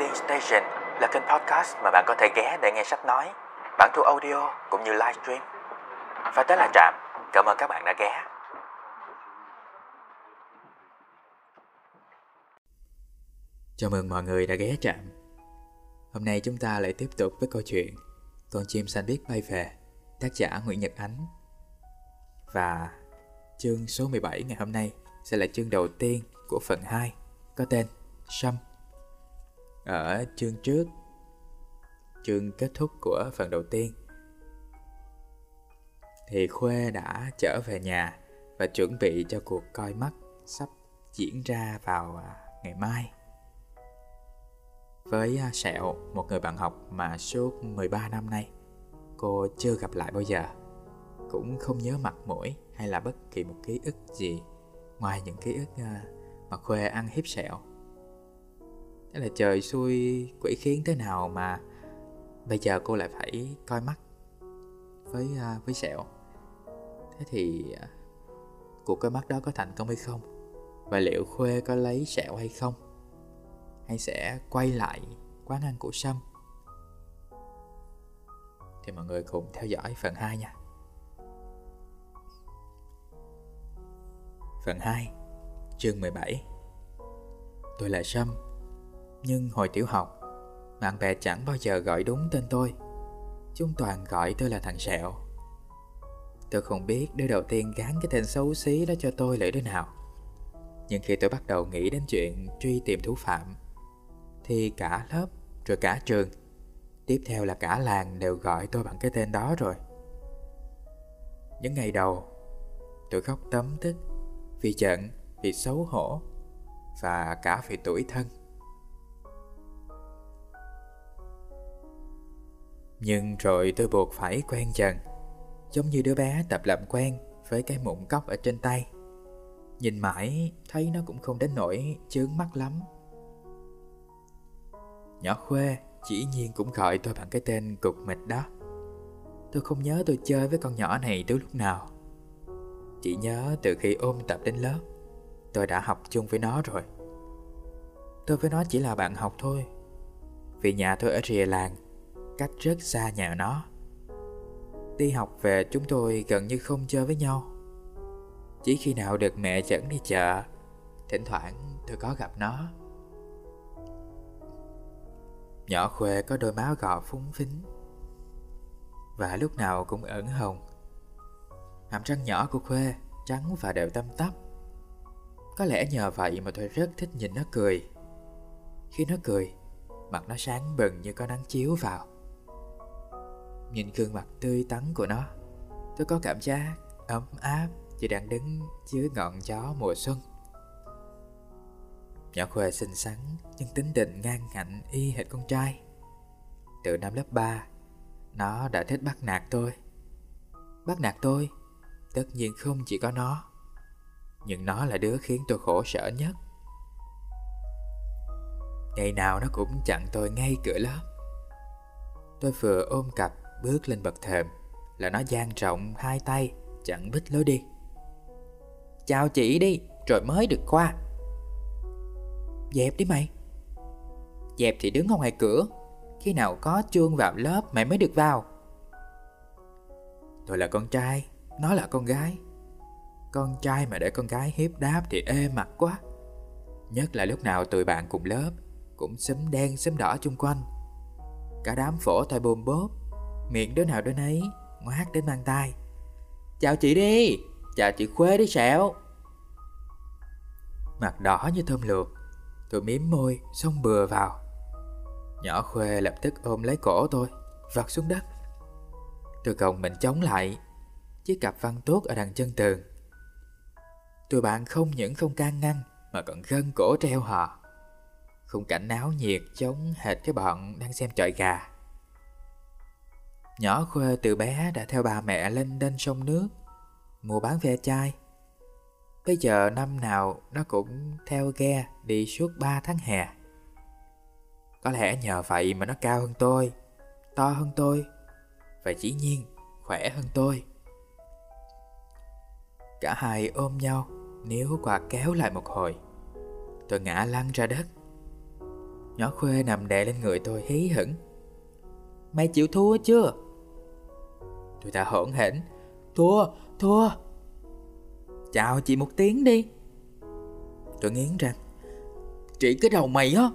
Reading Station là kênh podcast mà bạn có thể ghé để nghe sách nói, bản thu audio cũng như livestream. Và tới là Trạm, cảm ơn các bạn đã ghé. Chào mừng mọi người đã ghé Trạm. Hôm nay chúng ta lại tiếp tục với câu chuyện Con chim xanh biết bay về, tác giả Nguyễn Nhật Ánh. Và chương số 17 ngày hôm nay sẽ là chương đầu tiên của phần 2 có tên Sâm. Ở chương trước, chương kết thúc của phần đầu tiên, thì Khuê đã trở về nhà và chuẩn bị cho cuộc coi mắt sắp diễn ra vào à, ngày mai. Với à, Sẹo, một người bạn học mà suốt 13 năm nay cô chưa gặp lại bao giờ, cũng không nhớ mặt mũi hay là bất kỳ một ký ức gì ngoài những ký ức à, mà Khuê ăn hiếp Sẹo Thế là trời xui quỷ khiến thế nào mà bây giờ cô lại phải coi mắt với uh, với sẹo? Thế thì uh, cuộc coi mắt đó có thành công hay không? Và liệu khuê có lấy sẹo hay không? Hay sẽ quay lại quán ăn của sâm? Thì mọi người cùng theo dõi phần 2 nha. Phần 2 Chương 17 Tôi là Sâm nhưng hồi tiểu học, bạn bè chẳng bao giờ gọi đúng tên tôi. Chúng toàn gọi tôi là thằng Sẹo. Tôi không biết đứa đầu tiên gán cái tên xấu xí đó cho tôi là đứa nào. Nhưng khi tôi bắt đầu nghĩ đến chuyện truy tìm thủ phạm, thì cả lớp, rồi cả trường, tiếp theo là cả làng đều gọi tôi bằng cái tên đó rồi. Những ngày đầu, tôi khóc tấm tức vì giận, vì xấu hổ và cả vì tuổi thân. Nhưng rồi tôi buộc phải quen dần, Giống như đứa bé tập làm quen với cái mụn cốc ở trên tay. Nhìn mãi, thấy nó cũng không đến nỗi chướng mắt lắm. Nhỏ Khuê chỉ nhiên cũng gọi tôi bằng cái tên cục mịch đó. Tôi không nhớ tôi chơi với con nhỏ này từ lúc nào. Chỉ nhớ từ khi ôm tập đến lớp, Tôi đã học chung với nó rồi. Tôi với nó chỉ là bạn học thôi. Vì nhà tôi ở rìa làng cách rất xa nhà nó. Đi học về, chúng tôi gần như không chơi với nhau. Chỉ khi nào được mẹ dẫn đi chợ, thỉnh thoảng tôi có gặp nó. Nhỏ khuê có đôi má gò phúng phính, và lúc nào cũng ẩn hồng. Hàm răng nhỏ của khuê trắng và đều tăm tắp. Có lẽ nhờ vậy mà tôi rất thích nhìn nó cười. Khi nó cười, mặt nó sáng bừng như có nắng chiếu vào. Nhìn gương mặt tươi tắn của nó. Tôi có cảm giác ấm áp Như đang đứng dưới ngọn gió mùa xuân. Nhỏ Khuê xinh xắn Nhưng tính tình ngang ngạnh y hệt con trai. Từ năm lớp 3 Nó đã thích bắt nạt tôi. Bắt nạt tôi, Tất nhiên không chỉ có nó, Nhưng nó là đứa khiến tôi khổ sở nhất. Ngày nào nó cũng chặn tôi ngay cửa lớp. Tôi vừa ôm cặp bước lên bậc thềm là nó dang rộng hai tay chặn bích lối đi. Chào chị đi, rồi mới được qua. Dẹp đi mày. Dẹp thì đứng ở ngoài cửa, khi nào có chuông vào lớp mày mới được vào. Tôi là con trai, nó là con gái. Con trai mà để con gái hiếp đáp thì ê mặt quá. Nhất là lúc nào tụi bạn cùng lớp cũng xúm đen xúm đỏ chung quanh. Cả đám phổ tay bôm bốp Miệng đứa nào đứa nấy, ngoác đến mang tay Chào chị đi, Chào chị Khuê đi sẹo. Mặt đỏ như thơm luộc, Tôi mím môi Xông bừa vào. Nhỏ Khuê lập tức ôm lấy cổ tôi Vặt xuống đất. Tôi gồng mình chống lại, Chiếc cặp văn tốt ở đằng chân tường. Tụi bạn không những không can ngăn Mà còn gân cổ treo họ Khung cảnh náo nhiệt giống hệt cái bọn đang xem chọi gà. Nhỏ Khuê từ bé đã theo bà mẹ lên đên sông nước, Mua bán ve chai. Bây giờ năm nào nó cũng theo ghe đi suốt 3 tháng hè. Có lẽ nhờ vậy mà nó cao hơn tôi, To hơn tôi, Và dĩ nhiên khỏe hơn tôi. Cả hai ôm nhau Nếu quạt kéo lại một hồi. Tôi ngã lăn ra đất. Nhỏ khuê nằm đè lên người tôi hí hửng. Mày chịu thua chưa? Tôi đã hỗn hển. Thua, thua. Chào chị một tiếng đi. Tôi nghiến răng. Chị cái đầu mày á.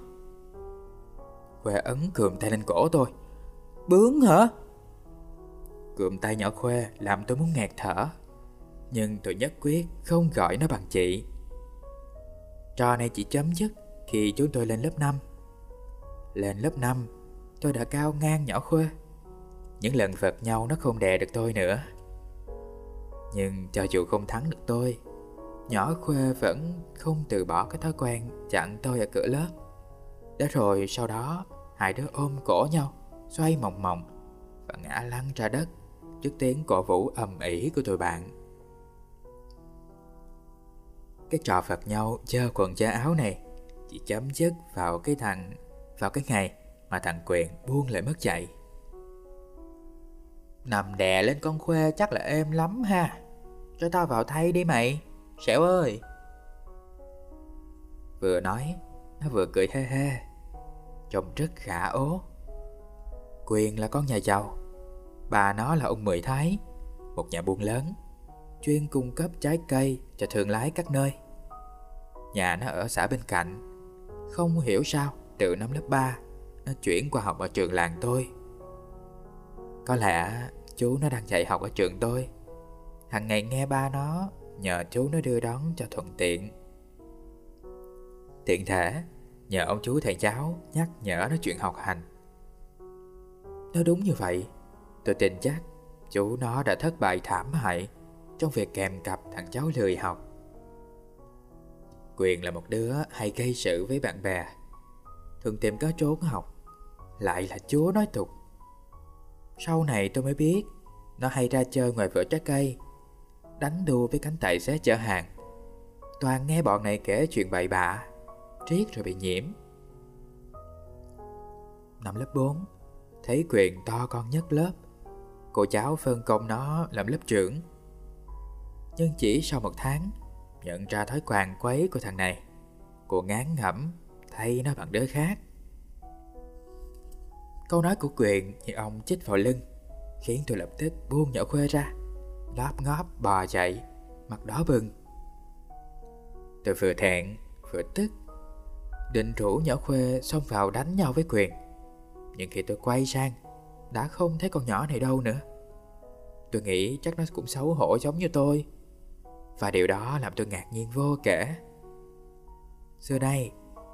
Khuê ấn cườm tay lên cổ tôi. Bướng hả? Cườm tay nhỏ Khuê làm tôi muốn nghẹt thở. Nhưng tôi nhất quyết không gọi nó bằng chị. Trò này chỉ chấm dứt khi chúng tôi lên lớp 5 Lên lớp 5 tôi đã cao ngang nhỏ Khuê những lần vật nhau nó không đè được tôi nữa. Nhưng cho dù không thắng được tôi, Nhỏ Khuê vẫn không từ bỏ cái thói quen chặn tôi ở cửa lớp. Đã rồi sau đó, hai đứa ôm cổ nhau, Xoay mòng mòng Và ngã lăn ra đất Trước tiếng cổ vũ ầm ĩ của tụi bạn. Cái trò vật nhau dơ quần da áo này Chỉ chấm dứt vào cái thằng, Vào cái ngày mà thằng Quyền buông lại mất chạy Nằm đè lên con khuê chắc là êm lắm ha. Cho tao vào thay đi mày. Sẹo ơi. Vừa nói, Nó vừa cười hê hê Trông rất khả ố. Quyền là con nhà giàu. Bà nó là ông Mười Thái. Một nhà buôn lớn. Chuyên cung cấp trái cây cho thương lái các nơi. Nhà nó ở xã bên cạnh. Không hiểu sao, Từ năm lớp 3 Nó chuyển qua học ở trường làng tôi. Có lẽ chú nó đang dạy học ở trường tôi. Hằng ngày nghe ba nó, Nhờ chú nó đưa đón cho thuận tiện. Tiện thể, Nhờ ông chú thầy cháu nhắc nhở nó chuyện học hành. Nó đúng như vậy. Tôi tin chắc chú nó đã thất bại thảm hại Trong việc kèm cặp thằng cháu lười học. Quyền là một đứa hay gây sự với bạn bè. Thường tìm có trốn học, Lại là chúa nói tục. Sau này tôi mới biết, Nó hay ra chơi ngoài vựa trái cây, Đánh đua với cánh tài xế chở hàng. Toàn nghe bọn này kể chuyện bậy bạ, Triết rồi bị nhiễm. Năm lớp 4 Thấy quyền to con nhất lớp. Cô cháu phân công nó làm lớp trưởng. Nhưng chỉ sau một tháng, Nhận ra thói quàng quấy của thằng này, Cô ngán ngẩm Thay nó bằng đứa khác. Câu nói của quyền như ông chích vào lưng, Khiến tôi lập tức buông nhỏ khuê ra, Lóp ngóp bò chạy, Mặt đỏ bừng. Tôi vừa thẹn, vừa tức, Định rủ nhỏ khuê xông vào đánh nhau với quyền. Nhưng khi tôi quay sang, Đã không thấy con nhỏ này đâu nữa. Tôi nghĩ chắc nó cũng xấu hổ giống như tôi, Và điều đó làm tôi ngạc nhiên vô kể. Xưa đây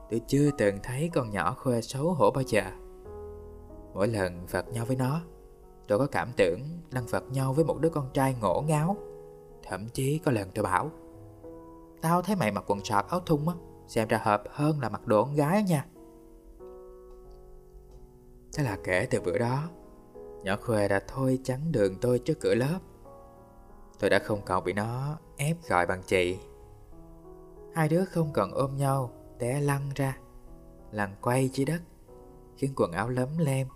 Tôi chưa từng thấy con nhỏ khuê xấu hổ bao giờ. Mỗi lần vật nhau với nó, Tôi có cảm tưởng đang vật nhau với một đứa con trai ngổ ngáo. Thậm chí có lần tôi bảo, Tao thấy mày mặc quần sọt áo thun á, Xem ra hợp hơn là mặc đồ con gái nha. Thế là kể từ bữa đó, Nhỏ Khuê đã thôi chắn đường tôi trước cửa lớp. Tôi đã không còn bị nó ép gọi bằng chị. Hai đứa không còn ôm nhau, Té lăn ra Lăn quay dưới đất, Khiến quần áo lấm lem.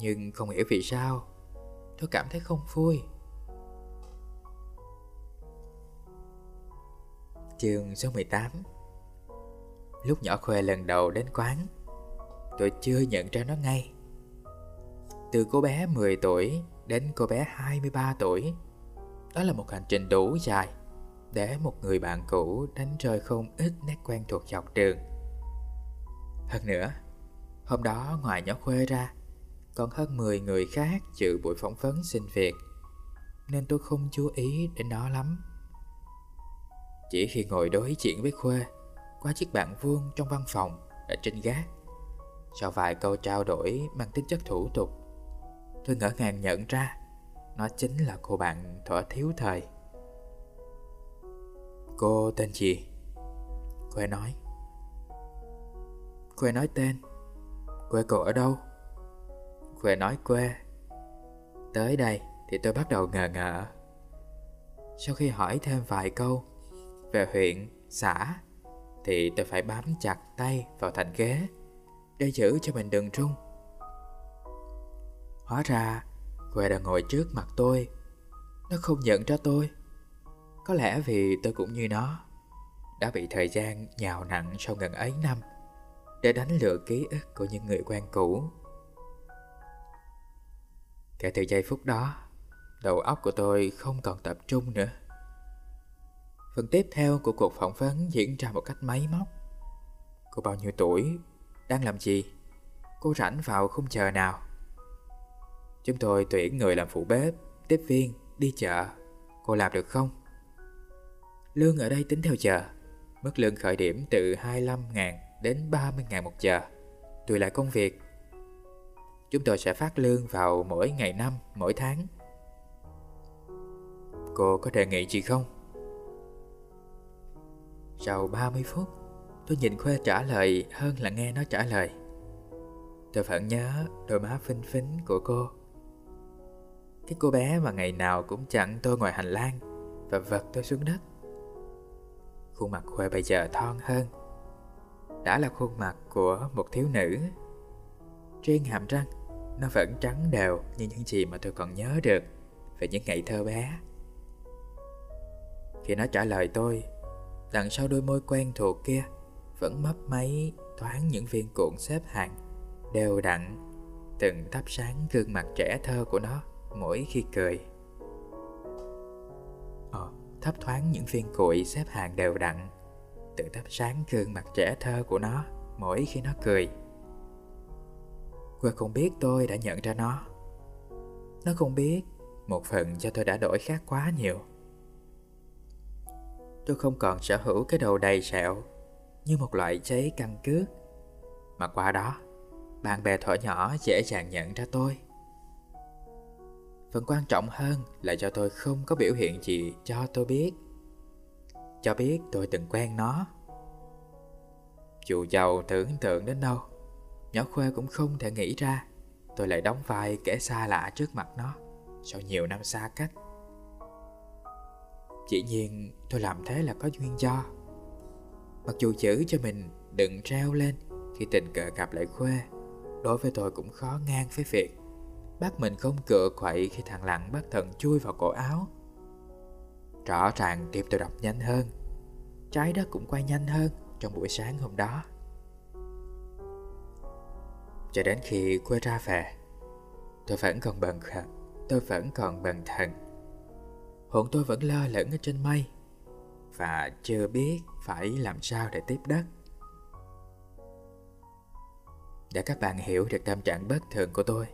Nhưng không hiểu vì sao. Tôi cảm thấy không vui. Chương số 18 Lúc nhỏ Khuê lần đầu đến quán, Tôi chưa nhận ra nó ngay. Từ cô bé 10 tuổi đến cô bé 23 tuổi, Đó là một hành trình đủ dài Để một người bạn cũ đánh rơi không ít nét quen thuộc dọc trường Hơn nữa, Hôm đó ngoài nhỏ Khuê ra còn hơn 10 người khác dự buổi phỏng vấn xin việc, Nên tôi không chú ý đến nó lắm Chỉ khi ngồi đối chuyện với Khuê, Qua chiếc bàn vuông trong văn phòng Ở trên gác, Sau vài câu trao đổi mang tính chất thủ tục, Tôi ngỡ ngàng nhận ra Nó chính là cô bạn thuở thiếu thời Cô tên gì? Khuê nói Khuê nói tên Quê cậu ở đâu? Khuê nói quê. Tới đây thì tôi bắt đầu ngờ ngợ. Sau khi hỏi thêm vài câu Về huyện, xã Thì tôi phải bám chặt tay vào thành ghế Để giữ cho mình đừng rung Hóa ra Quê đang ngồi trước mặt tôi. Nó không nhận ra tôi. Có lẽ vì tôi cũng như nó Đã bị thời gian nhào nặng sau gần ấy năm để đánh lừa ký ức của những người quen cũ. Kể từ giây phút đó, đầu óc của tôi không còn tập trung nữa. Phần tiếp theo của cuộc phỏng vấn diễn ra một cách máy móc. Cô bao nhiêu tuổi? Đang làm gì? Cô rảnh vào khung chờ nào? Chúng tôi tuyển người làm phụ bếp, tiếp viên, đi chợ. Cô làm được không? Lương ở đây tính theo giờ. Mức lương khởi điểm từ 25.000 đến 30.000 một giờ. Tùy lại công việc. Chúng tôi sẽ phát lương vào mỗi ngày năm, mỗi tháng. Cô có đề nghị gì không? Sau 30 phút, tôi nhìn Khuê trả lời hơn là nghe nó trả lời. Tôi vẫn nhớ đôi má phinh phính của cô. Cái cô bé mà ngày nào cũng chặn tôi ngoài hành lang và vật tôi xuống đất. Khuôn mặt Khuê bây giờ thon hơn. Đã là khuôn mặt của một thiếu nữ. Trên hàm răng, nó vẫn trắng đều như những gì mà tôi còn nhớ được về những ngày thơ bé. Khi nó trả lời tôi, đằng sau đôi môi quen thuộc kia vẫn mấp máy thoáng những viên cuộn xếp hàng đều đặn từng thắp sáng gương mặt trẻ thơ của nó mỗi khi cười ờ, thấp thoáng những viên cuội xếp hàng đều đặn tự thắp sáng gương mặt trẻ thơ của nó mỗi khi nó cười và không biết tôi đã nhận ra nó. Nó không biết Một phần cho tôi đã đổi khác quá nhiều. Tôi không còn sở hữu cái đầu đầy sẹo Như một loại giấy căn cước. Mà qua đó, Bạn bè thỏ nhỏ dễ dàng nhận ra tôi. Phần quan trọng hơn là do tôi không có biểu hiện gì cho tôi biết. Cho biết tôi từng quen nó. Dù giàu tưởng tượng đến đâu. Nhỏ Khuê cũng không thể nghĩ ra. Tôi lại đóng vai kẻ xa lạ trước mặt nó, Sau nhiều năm xa cách. Dĩ nhiên, tôi làm thế là có duyên do. Mặc dù chữ cho mình đừng treo lên Khi tình cờ gặp lại Khuê, Đối với tôi cũng khó ngang với việc Bắt mình không cựa quậy khi thằng lặng bắt thần chui vào cổ áo. Rõ ràng tim tôi đọc nhanh hơn, Trái đất cũng quay nhanh hơn trong buổi sáng hôm đó cho đến khi quê ra về, Tôi vẫn còn bần khờ, Tôi vẫn còn bần thần. Hồn tôi vẫn lơ lửng ở trên mây Và chưa biết phải làm sao để tiếp đất. Để các bạn hiểu được tâm trạng bất thường của tôi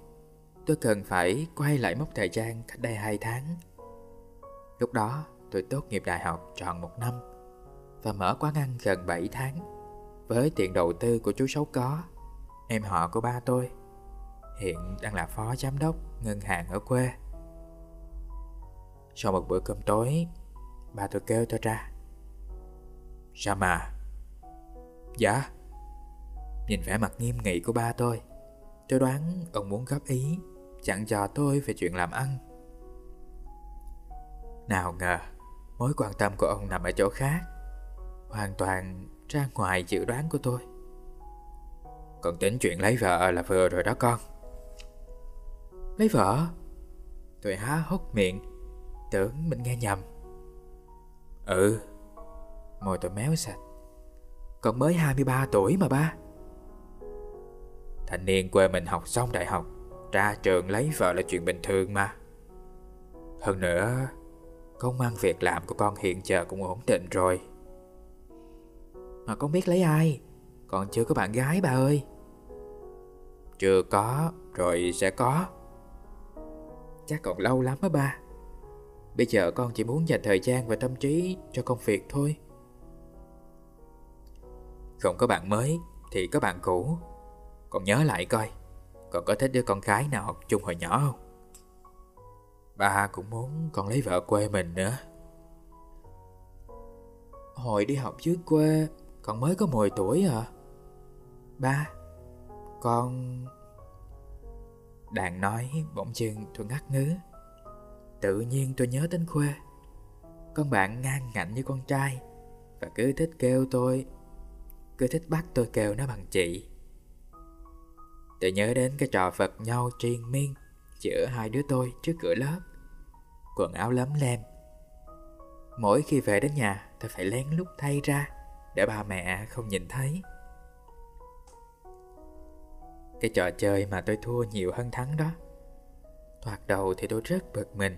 Tôi cần phải quay lại mốc thời gian cách đây 2 tháng. Lúc đó, tôi tốt nghiệp đại học tròn một năm Và mở quán ăn gần 7 tháng Với tiền đầu tư của chú Sáu Có. Em họ của ba tôi. Hiện đang là phó giám đốc ngân hàng ở quê. Sau một bữa cơm tối, Ba tôi kêu tôi ra. Sao mà Dạ. Nhìn vẻ mặt nghiêm nghị của ba tôi Tôi đoán ông muốn góp ý Chẳng dò tôi về chuyện làm ăn. Nào ngờ, Mối quan tâm của ông nằm ở chỗ khác, Hoàn toàn ra ngoài dự đoán của tôi còn tính chuyện lấy vợ là vừa rồi đó con. Lấy vợ? Tôi há hốc miệng, Tưởng mình nghe nhầm. Ừ Môi tôi méo sạch con mới 23 tuổi mà ba. Thanh niên quê mình học xong đại học, Ra trường lấy vợ là chuyện bình thường mà. Hơn nữa Công ăn việc làm của con hiện giờ cũng ổn định rồi. Mà con biết lấy ai? Còn chưa có bạn gái, ba ơi chưa có, rồi sẽ có. Chắc còn lâu lắm á ba. Bây giờ con chỉ muốn dành thời gian và tâm trí cho công việc thôi. Không có bạn mới thì có bạn cũ. Con nhớ lại coi Con có thích đứa con gái nào học chung hồi nhỏ không? Ba cũng muốn con lấy vợ quê mình nữa. Hồi đi học dưới quê Con mới có 10 tuổi à. Ba con... Đang nói bỗng chừng tôi ngắt ngứ Tự nhiên tôi nhớ đến Khuê. Con bạn ngang ngạnh như con trai Và cứ thích kêu tôi, Cứ thích bắt tôi kêu nó bằng chị. Tôi nhớ đến cái trò vật nhau triền miên Giữa hai đứa tôi trước cửa lớp. Quần áo lấm lem. Mỗi khi về đến nhà, Tôi phải lén lút thay ra Để ba mẹ không nhìn thấy. Cái trò chơi mà tôi thua nhiều hơn thắng đó. Thoạt đầu thì tôi rất bực mình.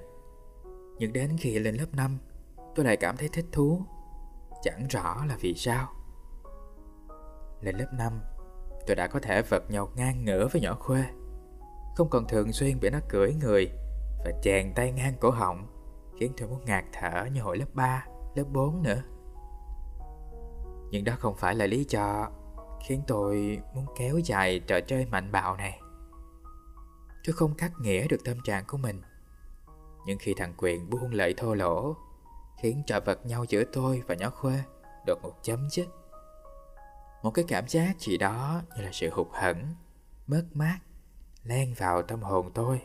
Nhưng đến khi lên lớp 5 Tôi lại cảm thấy thích thú. Chẳng rõ là vì sao. Lên lớp 5 Tôi đã có thể vật nhau ngang ngửa với nhỏ khuê. Không còn thường xuyên bị nó cưỡi người Và chèn tay ngang cổ họng Khiến tôi muốn ngạt thở như hồi lớp 3, lớp 4 nữa. Nhưng đó không phải là lý do Khiến tôi muốn kéo dài trò chơi mạnh bạo này. Tôi không cắt nghĩa được tâm trạng của mình. Nhưng khi thằng Quyền buông lợi thô lỗ, Khiến trò vật nhau giữa tôi và nhỏ Khuê Đột ngột chấm dứt. Một cái cảm giác gì đó như là sự hụt hẫng, Mất mát, Len vào tâm hồn tôi.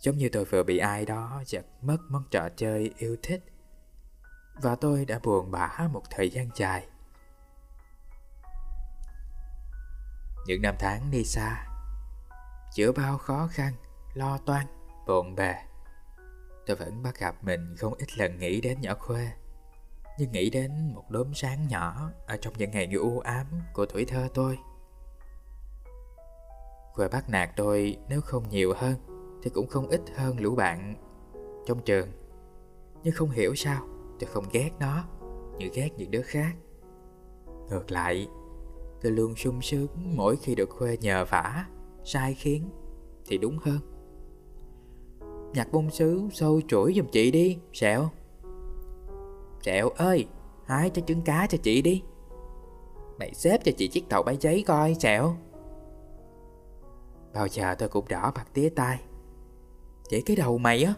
Giống như tôi vừa bị ai đó giật mất món trò chơi yêu thích. Và tôi đã buồn bã một thời gian dài. Những năm tháng đi xa Giữa bao khó khăn, lo toan, bộn bề. Tôi vẫn bắt gặp mình không ít lần nghĩ đến nhỏ khuê Nhưng nghĩ đến một đốm sáng nhỏ Ở trong những ngày u ám của tuổi thơ tôi. Khuê bắt nạt tôi nếu không nhiều hơn Thì cũng không ít hơn lũ bạn trong trường. Nhưng không hiểu sao tôi không ghét nó Như ghét những đứa khác. Ngược lại Tôi luôn sung sướng mỗi khi được Khuê nhờ vả, Sai khiến Thì đúng hơn. Nhặt bông sứ sâu chuỗi giùm chị đi, Sẹo. Sẹo ơi, Hái trái trứng cá cho chị đi. Mày xếp cho chị chiếc tàu bay giấy coi, Sẹo. Bao giờ tôi cũng đỏ mặt tía tai. Chỉ cái đầu mày á.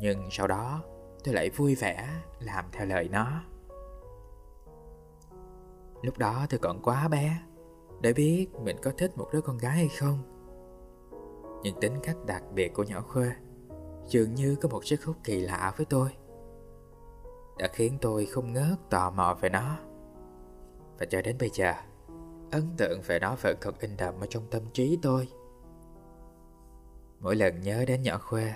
Nhưng sau đó tôi lại vui vẻ làm theo lời nó. Lúc đó tôi còn quá bé, Để biết mình có thích một đứa con gái hay không. Nhưng tính cách đặc biệt của nhỏ Khuê Dường như có một sức hút kỳ lạ với tôi, Đã khiến tôi không ngớt tò mò về nó. Và cho đến bây giờ, Ấn tượng về nó vẫn còn in đậm ở trong tâm trí tôi. Mỗi lần nhớ đến nhỏ Khuê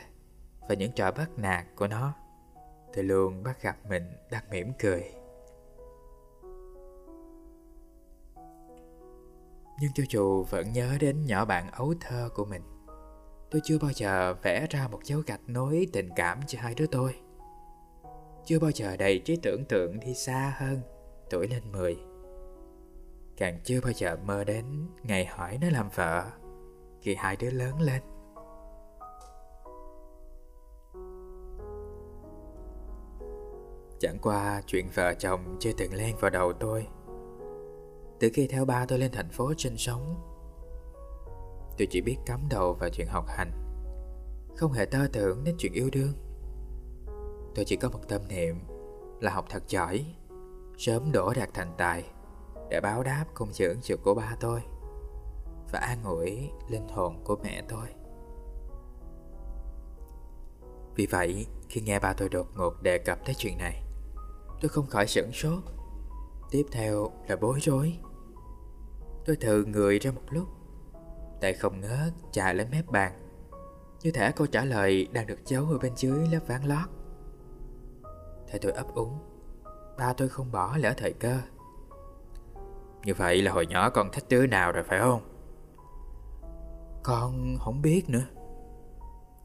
Và những trò bắt nạt của nó, Tôi luôn bắt gặp mình đang mỉm cười. Nhưng cho dù vẫn nhớ đến nhỏ bạn ấu thơ của mình. Tôi chưa bao giờ vẽ ra một dấu gạch nối tình cảm cho hai đứa tôi. Chưa bao giờ đầy trí tưởng tượng đi xa hơn Tuổi lên 10 Càng chưa bao giờ mơ đến ngày hỏi nó làm vợ Khi hai đứa lớn lên. Chẳng qua chuyện vợ chồng chưa từng len vào đầu tôi từ khi theo ba tôi lên thành phố sinh sống, Tôi chỉ biết cắm đầu vào chuyện học hành. Không hề tơ tưởng đến chuyện yêu đương. Tôi chỉ có một tâm niệm Là học thật giỏi, Sớm đổ đạt thành tài Để báo đáp công dưỡng sự của ba tôi Và an ủi linh hồn của mẹ tôi. Vì vậy, khi nghe ba tôi đột ngột đề cập tới chuyện này, Tôi không khỏi sửng sốt. Tiếp theo là bối rối. Tôi thừ người ra một lúc. Tay không ngớt chà lên mép bàn. Như thể câu trả lời đang được giấu ở bên dưới lớp ván lót. Thấy tôi ấp úng Ba tôi không bỏ lỡ thời cơ. Như vậy là hồi nhỏ con thích đứa nào rồi phải không? Con không biết nữa.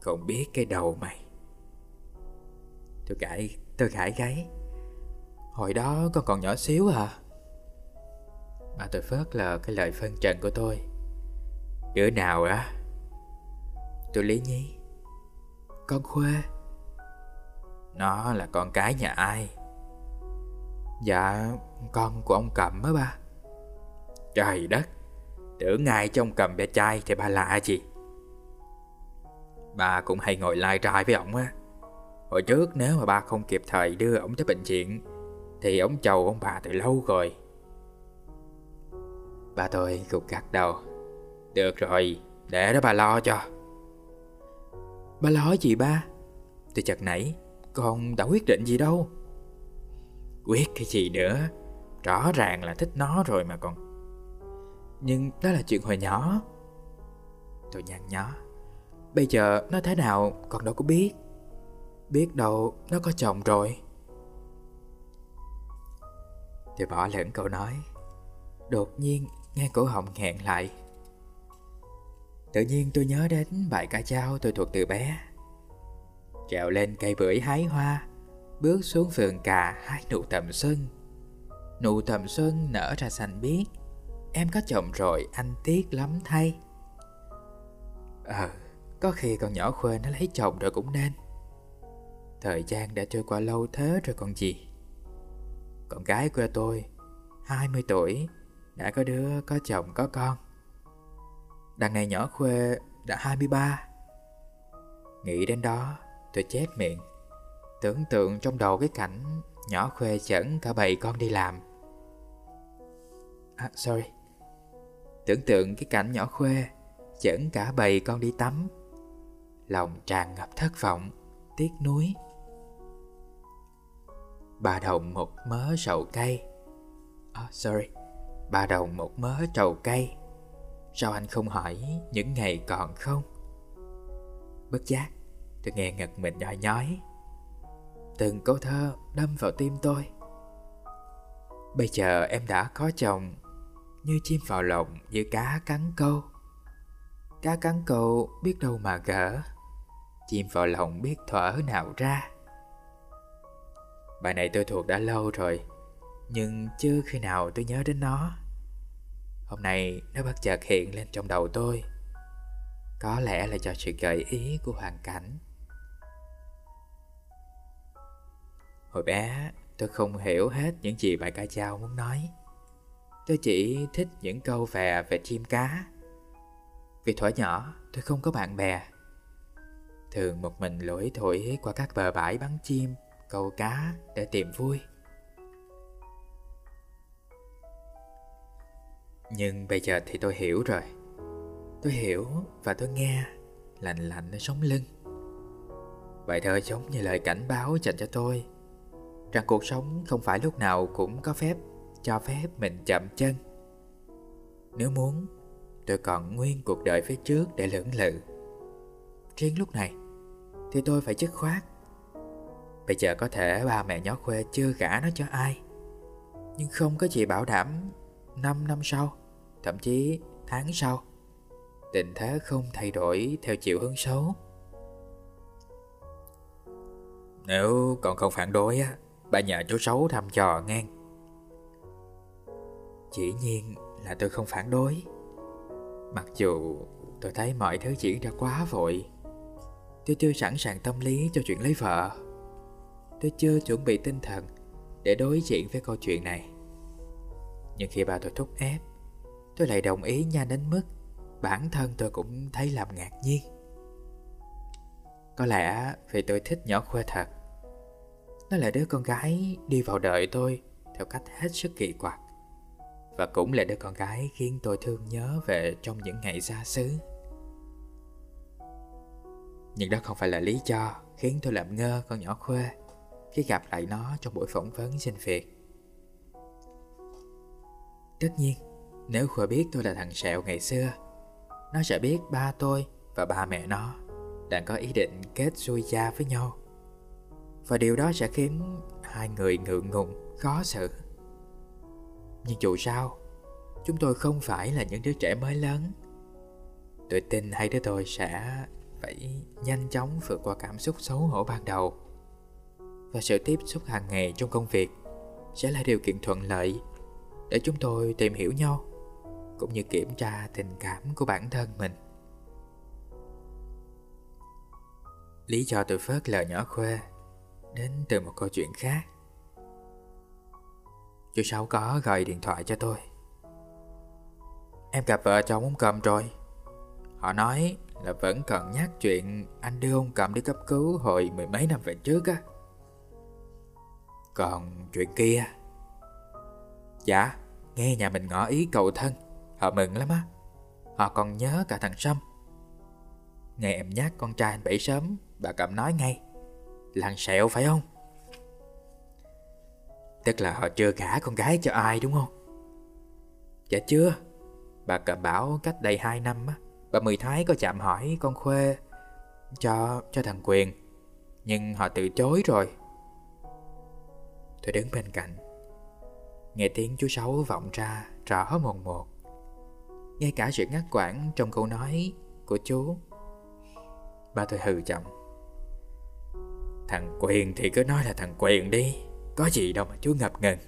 Không biết cái đầu mày. Tôi gãi, tôi gãi gáy. Hồi đó con còn nhỏ xíu à mà tôi phớt lờ cái lời phân trần của tôi. Đứa nào á? Tôi lý nhí. Con Khuê. Nó là con cái nhà ai? Dạ Con của ông Cầm á ba. Trời đất! Tưởng ngay trong cầm bé trai thì ba lạ gì? Ba cũng hay ngồi lai trai với ổng á. Hồi trước nếu mà ba không kịp thời đưa ổng tới bệnh viện, Thì ổng chầu ông bà từ lâu rồi. Ba tôi gục gặt đầu. Được rồi, để đó bà lo cho. Ba lo gì ba? Tôi chợt nảy Con đã quyết định gì đâu. Quyết cái gì nữa? Rõ ràng là thích nó rồi mà còn. Nhưng đó là chuyện hồi nhỏ. Tôi nhăn nhó. Bây giờ nó thế nào còn đâu có biết. Biết đâu nó có chồng rồi. Tôi bỏ lẫn câu nói. Đột nhiên nghe cổ họng nghẹn lại. Tự nhiên tôi nhớ đến bài ca trao tôi thuộc từ bé. Trèo lên cây bưởi hái hoa Bước xuống vườn cà hái nụ tầm xuân. Nụ tầm xuân nở ra xanh biếc Em có chồng rồi anh tiếc lắm thay. Ờ, có khi con nhỏ khuê nó lấy chồng rồi cũng nên. Thời gian đã trôi qua lâu thế rồi còn gì. Con gái của tôi 20 tuổi đã có đứa có chồng có con. Đằng này nhỏ khuê đã 23 Nghĩ đến đó tôi chép miệng Tưởng tượng trong đầu cái cảnh Nhỏ khuê chẩn cả bầy con đi làm. À sorry. Tưởng tượng cái cảnh nhỏ khuê Chẩn cả bầy con đi tắm. Lòng tràn ngập thất vọng Tiếc nuối. Bà đồng một mớ sầu cây oh, à, Sorry. Ba đồng một mớ trầu cây Sao anh không hỏi những ngày còn không? Bất giác, Tôi nghe ngật mình nhói nhói. Từng câu thơ đâm vào tim tôi. Bây giờ em đã có chồng, Như chim vào lồng, như cá cắn câu. Cá cắn câu biết đâu mà gỡ, Chim vào lồng biết thở nào ra. Bài này tôi thuộc đã lâu rồi. Nhưng chưa khi nào tôi nhớ đến nó. Hôm nay nó bất chợt hiện lên trong đầu tôi. Có lẽ là do sự gợi ý của hoàn cảnh. Hồi bé tôi không hiểu hết những gì bài ca dao muốn nói. Tôi chỉ thích những câu về về chim cá. Vì thuở nhỏ tôi không có bạn bè. Thường một mình lủi thổi qua các bờ bãi bắn chim, câu cá để tìm vui. Nhưng bây giờ thì tôi hiểu rồi. Tôi hiểu và tôi nghe lạnh lạnh ở sống lưng. Bài thơ giống như lời cảnh báo dành cho tôi, Rằng cuộc sống không phải lúc nào cũng có phép, cho phép mình chậm chân. Nếu muốn, tôi còn nguyên cuộc đời phía trước để lưỡng lự. Riêng lúc này, thì tôi phải dứt khoát. Bây giờ có thể ba mẹ nhỏ khuê chưa gả nó cho ai, Nhưng không có gì bảo đảm 5 năm sau, Thậm chí tháng sau, Tình thế không thay đổi theo chiều hướng xấu. Nếu còn không phản đối á, Bà nhờ chú xấu thăm trò ngang. Chỉ nhiên là tôi không phản đối. Mặc dù tôi thấy mọi thứ diễn ra quá vội, Tôi chưa sẵn sàng tâm lý cho chuyện lấy vợ. Tôi chưa chuẩn bị tinh thần Để đối diện với câu chuyện này. Nhưng khi bà tôi thúc ép, Tôi lại đồng ý nhanh đến mức Bản thân tôi cũng thấy làm ngạc nhiên Có lẽ vì tôi thích nhỏ khuê thật Nó là đứa con gái đi vào đời tôi Theo cách hết sức kỳ quặc, Và cũng là đứa con gái khiến tôi thương nhớ về trong những ngày xa xứ nhưng đó không phải là lý do khiến tôi làm ngơ con nhỏ Khuê khi gặp lại nó trong buổi phỏng vấn xin việc. Tất nhiên, nếu Khuê biết tôi là thằng Sẹo ngày xưa, nó sẽ biết ba tôi và ba mẹ nó đang có ý định kết xuôi gia với nhau. Và điều đó sẽ khiến hai người ngượng ngùng, khó xử. Nhưng dù sao, chúng tôi không phải là những đứa trẻ mới lớn. Tôi tin hai đứa tôi sẽ phải nhanh chóng vượt qua cảm xúc xấu hổ ban đầu và sự tiếp xúc hàng ngày trong công việc sẽ là điều kiện thuận lợi để chúng tôi tìm hiểu nhau, cũng như kiểm tra tình cảm của bản thân mình. Lý do tôi phớt lờ nhỏ khuê đến từ một câu chuyện khác. Chú sáu có gọi điện thoại cho tôi. Em gặp vợ chồng ông cầm rồi. Họ nói là vẫn còn nhắc chuyện anh đưa ông cầm đi cấp cứu hồi mười mấy năm về trước á. Còn chuyện kia... Dạ, nghe nhà mình ngỏ ý cầu thân, họ mừng lắm á. Họ còn nhớ cả thằng Sâm. Nghe em nhắc con trai anh bảy sớm, bà cẩm nói ngay. Làng sẹo phải không? Tức là họ chưa gả con gái cho ai đúng không? Dạ chưa Bà cẩm bảo cách đây 2 năm á Bà Mười Thái có chạm hỏi con Khuê cho cho thằng Quyền Nhưng họ từ chối rồi Tôi đứng bên cạnh Nghe tiếng chú Sáu vọng ra rõ mồn một. Ngay cả sự ngắt quãng trong câu nói của chú. Ba tôi hừ chậm Thằng Quyền thì cứ nói là thằng Quyền đi, Có gì đâu mà chú ngập ngừng.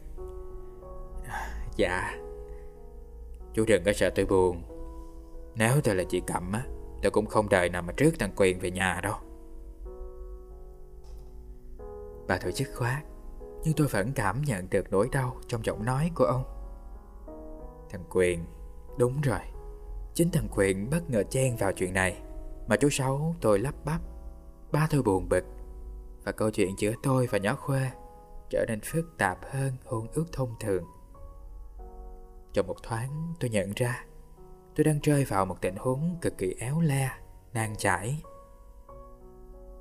Dạ. Chú đừng có sợ tôi buồn. Nếu tôi là chị Cẩm á, Tôi cũng không đợi nào mà trước thằng Quyền về nhà đâu. Bà thổi chức khoát. Nhưng tôi vẫn cảm nhận được nỗi đau Trong giọng nói của ông. Thằng Quyền Đúng rồi. Chính thằng Quyền bất ngờ chen vào chuyện này. Mà chú Sáu tôi lắp bắp. Ba tôi buồn bực. Và câu chuyện giữa tôi và nhỏ Khuê Trở nên phức tạp hơn hôn ước thông thường. Trong một thoáng tôi nhận ra Tôi đang rơi vào một tình huống cực kỳ éo le, nan chải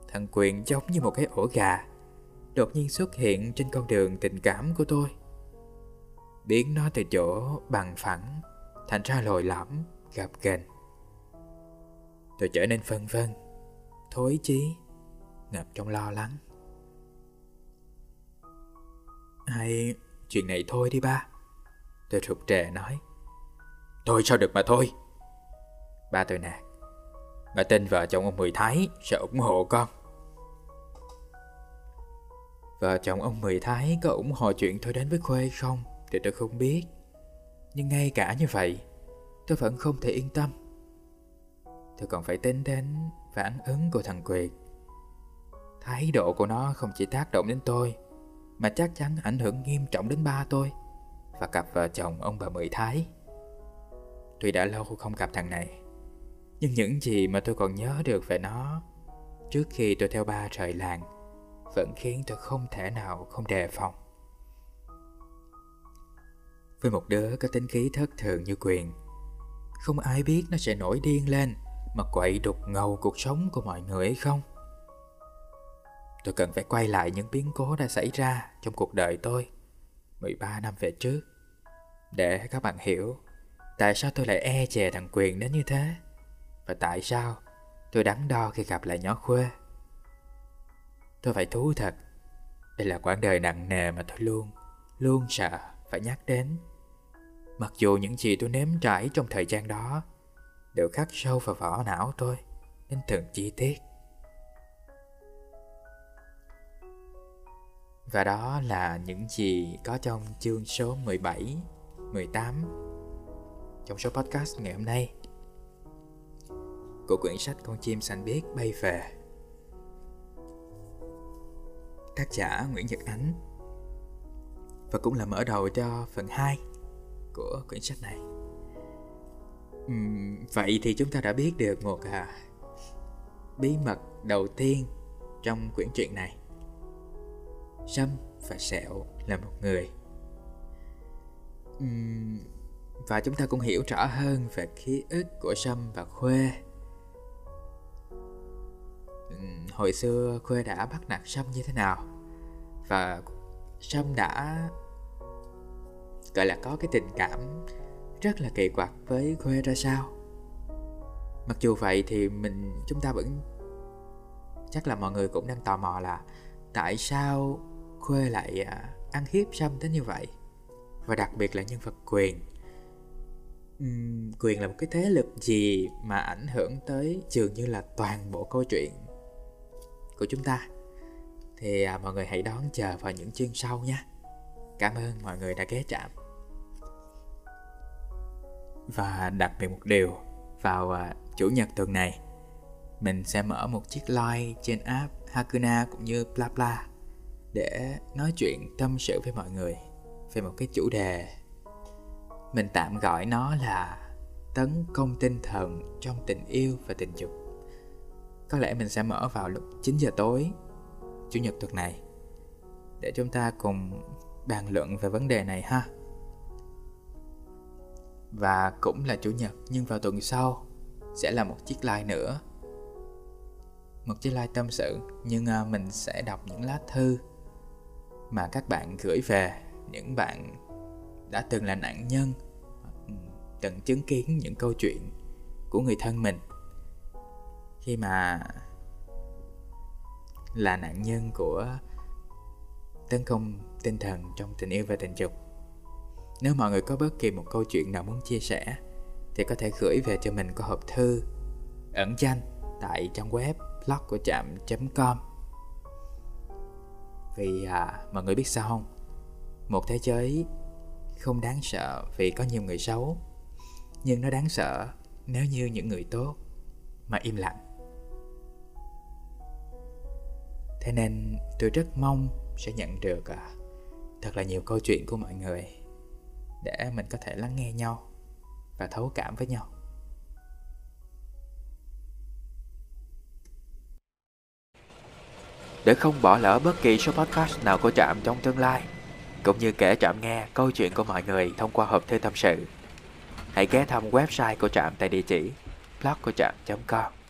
Thằng Quyền giống như một cái ổ gà. Đột nhiên xuất hiện trên con đường tình cảm của tôi. Biến nó từ chỗ bằng phẳng, Thành ra lồi lõm, gập ghềnh. Tôi trở nên phân vân, Thối chí, Ngập trong lo lắng. Hay chuyện này thôi đi ba, Tôi rụt rè nói. Thôi sao được mà thôi. Ba tôi nạt. Bà tin vợ chồng ông Mười Thái sẽ ủng hộ con. Vợ chồng ông Mười Thái có ủng hộ chuyện tôi đến với Khuê không Thì tôi không biết Nhưng ngay cả như vậy tôi vẫn không thể yên tâm. Tôi còn phải tính đến phản ứng của thằng Quyệt. Thái độ của nó không chỉ tác động đến tôi, mà chắc chắn ảnh hưởng nghiêm trọng đến ba tôi và cặp vợ chồng ông bà Mười Thái. Tuy đã lâu không gặp thằng này, nhưng những gì mà tôi còn nhớ được về nó trước khi tôi theo ba rời làng vẫn khiến tôi không thể nào không đề phòng. Với một đứa có tính khí thất thường như Quyền, không ai biết nó sẽ nổi điên lên Mà quậy đục ngầu cuộc sống của mọi người hay không. Tôi cần phải quay lại những biến cố đã xảy ra trong cuộc đời tôi 13 năm về trước. Để các bạn hiểu Tại sao tôi lại e chè thằng Quyền đến như thế Và tại sao tôi đắn đo khi gặp lại nhỏ Khuê. Tôi phải thú thật Đây là quãng đời nặng nề mà tôi luôn Luôn sợ phải nhắc đến Mặc dù những gì tôi nếm trải trong thời gian đó đều khắc sâu vào vỏ não tôi đến từng chi tiết. Và đó là những gì có trong chương số 17, 18 trong số podcast ngày hôm nay của quyển sách Con chim xanh biếc bay về. Tác giả Nguyễn Nhật Ánh. Và cũng là mở đầu cho phần 2 của quyển sách này. Uhm, vậy thì chúng ta đã biết được một à, bí mật đầu tiên trong quyển truyện này. Sâm và sẹo là một người. Uhm, và chúng ta cũng hiểu rõ hơn về ký ức của sâm và khuê hồi xưa khuê đã bắt nạt sâm như thế nào? Và sâm đã gọi là có cái tình cảm rất là kỳ quặc với Khuê ra sao? Mặc dù vậy thì mình chúng ta vẫn chắc là mọi người cũng đang tò mò là tại sao Khuê lại à, ăn hiếp Sâm đến như vậy? Và đặc biệt là nhân vật quyền. Uhm, quyền là một cái thế lực gì mà ảnh hưởng tới dường như là toàn bộ câu chuyện của chúng ta. Thì à, mọi người hãy đón chờ vào những chương sau nha cảm ơn mọi người đã ghé chạm và đặc biệt một điều, vào à, chủ nhật tuần này, mình sẽ mở một chiếc live trên app Hakuna cũng như Bla để nói chuyện tâm sự với mọi người về một cái chủ đề. Mình tạm gọi nó là tấn công tinh thần trong tình yêu và tình dục. Có lẽ mình sẽ mở vào lúc 9 giờ tối, chủ nhật tuần này. Để chúng ta cùng bàn luận về vấn đề này ha. Và cũng là chủ nhật, nhưng vào tuần sau sẽ là một chiếc like nữa. Một chiếc like tâm sự, nhưng à, mình sẽ đọc những lá thư mà các bạn gửi về. Những bạn đã từng là nạn nhân ừ, từng chứng kiến những câu chuyện của người thân mình khi mà là nạn nhân của tấn công tinh thần trong tình yêu và tình dục. Nếu mọi người có bất kỳ một câu chuyện nào muốn chia sẻ thì có thể gửi về cho mình qua hộp thư ẩn danh tại trang web blog của trạm.com Vì à, mọi người biết sao không? Một thế giới không đáng sợ vì có nhiều người xấu Nhưng nó đáng sợ nếu như những người tốt mà im lặng. Thế nên tôi rất mong sẽ nhận được à, thật là nhiều câu chuyện của mọi người để mình có thể lắng nghe nhau và thấu cảm với nhau. Để không bỏ lỡ bất kỳ số podcast nào của Trạm trong tương lai, cũng như kể Trạm nghe câu chuyện của mọi người thông qua hộp thư tâm sự, hãy ghé thăm website của Trạm tại địa chỉ blog của trạm.com.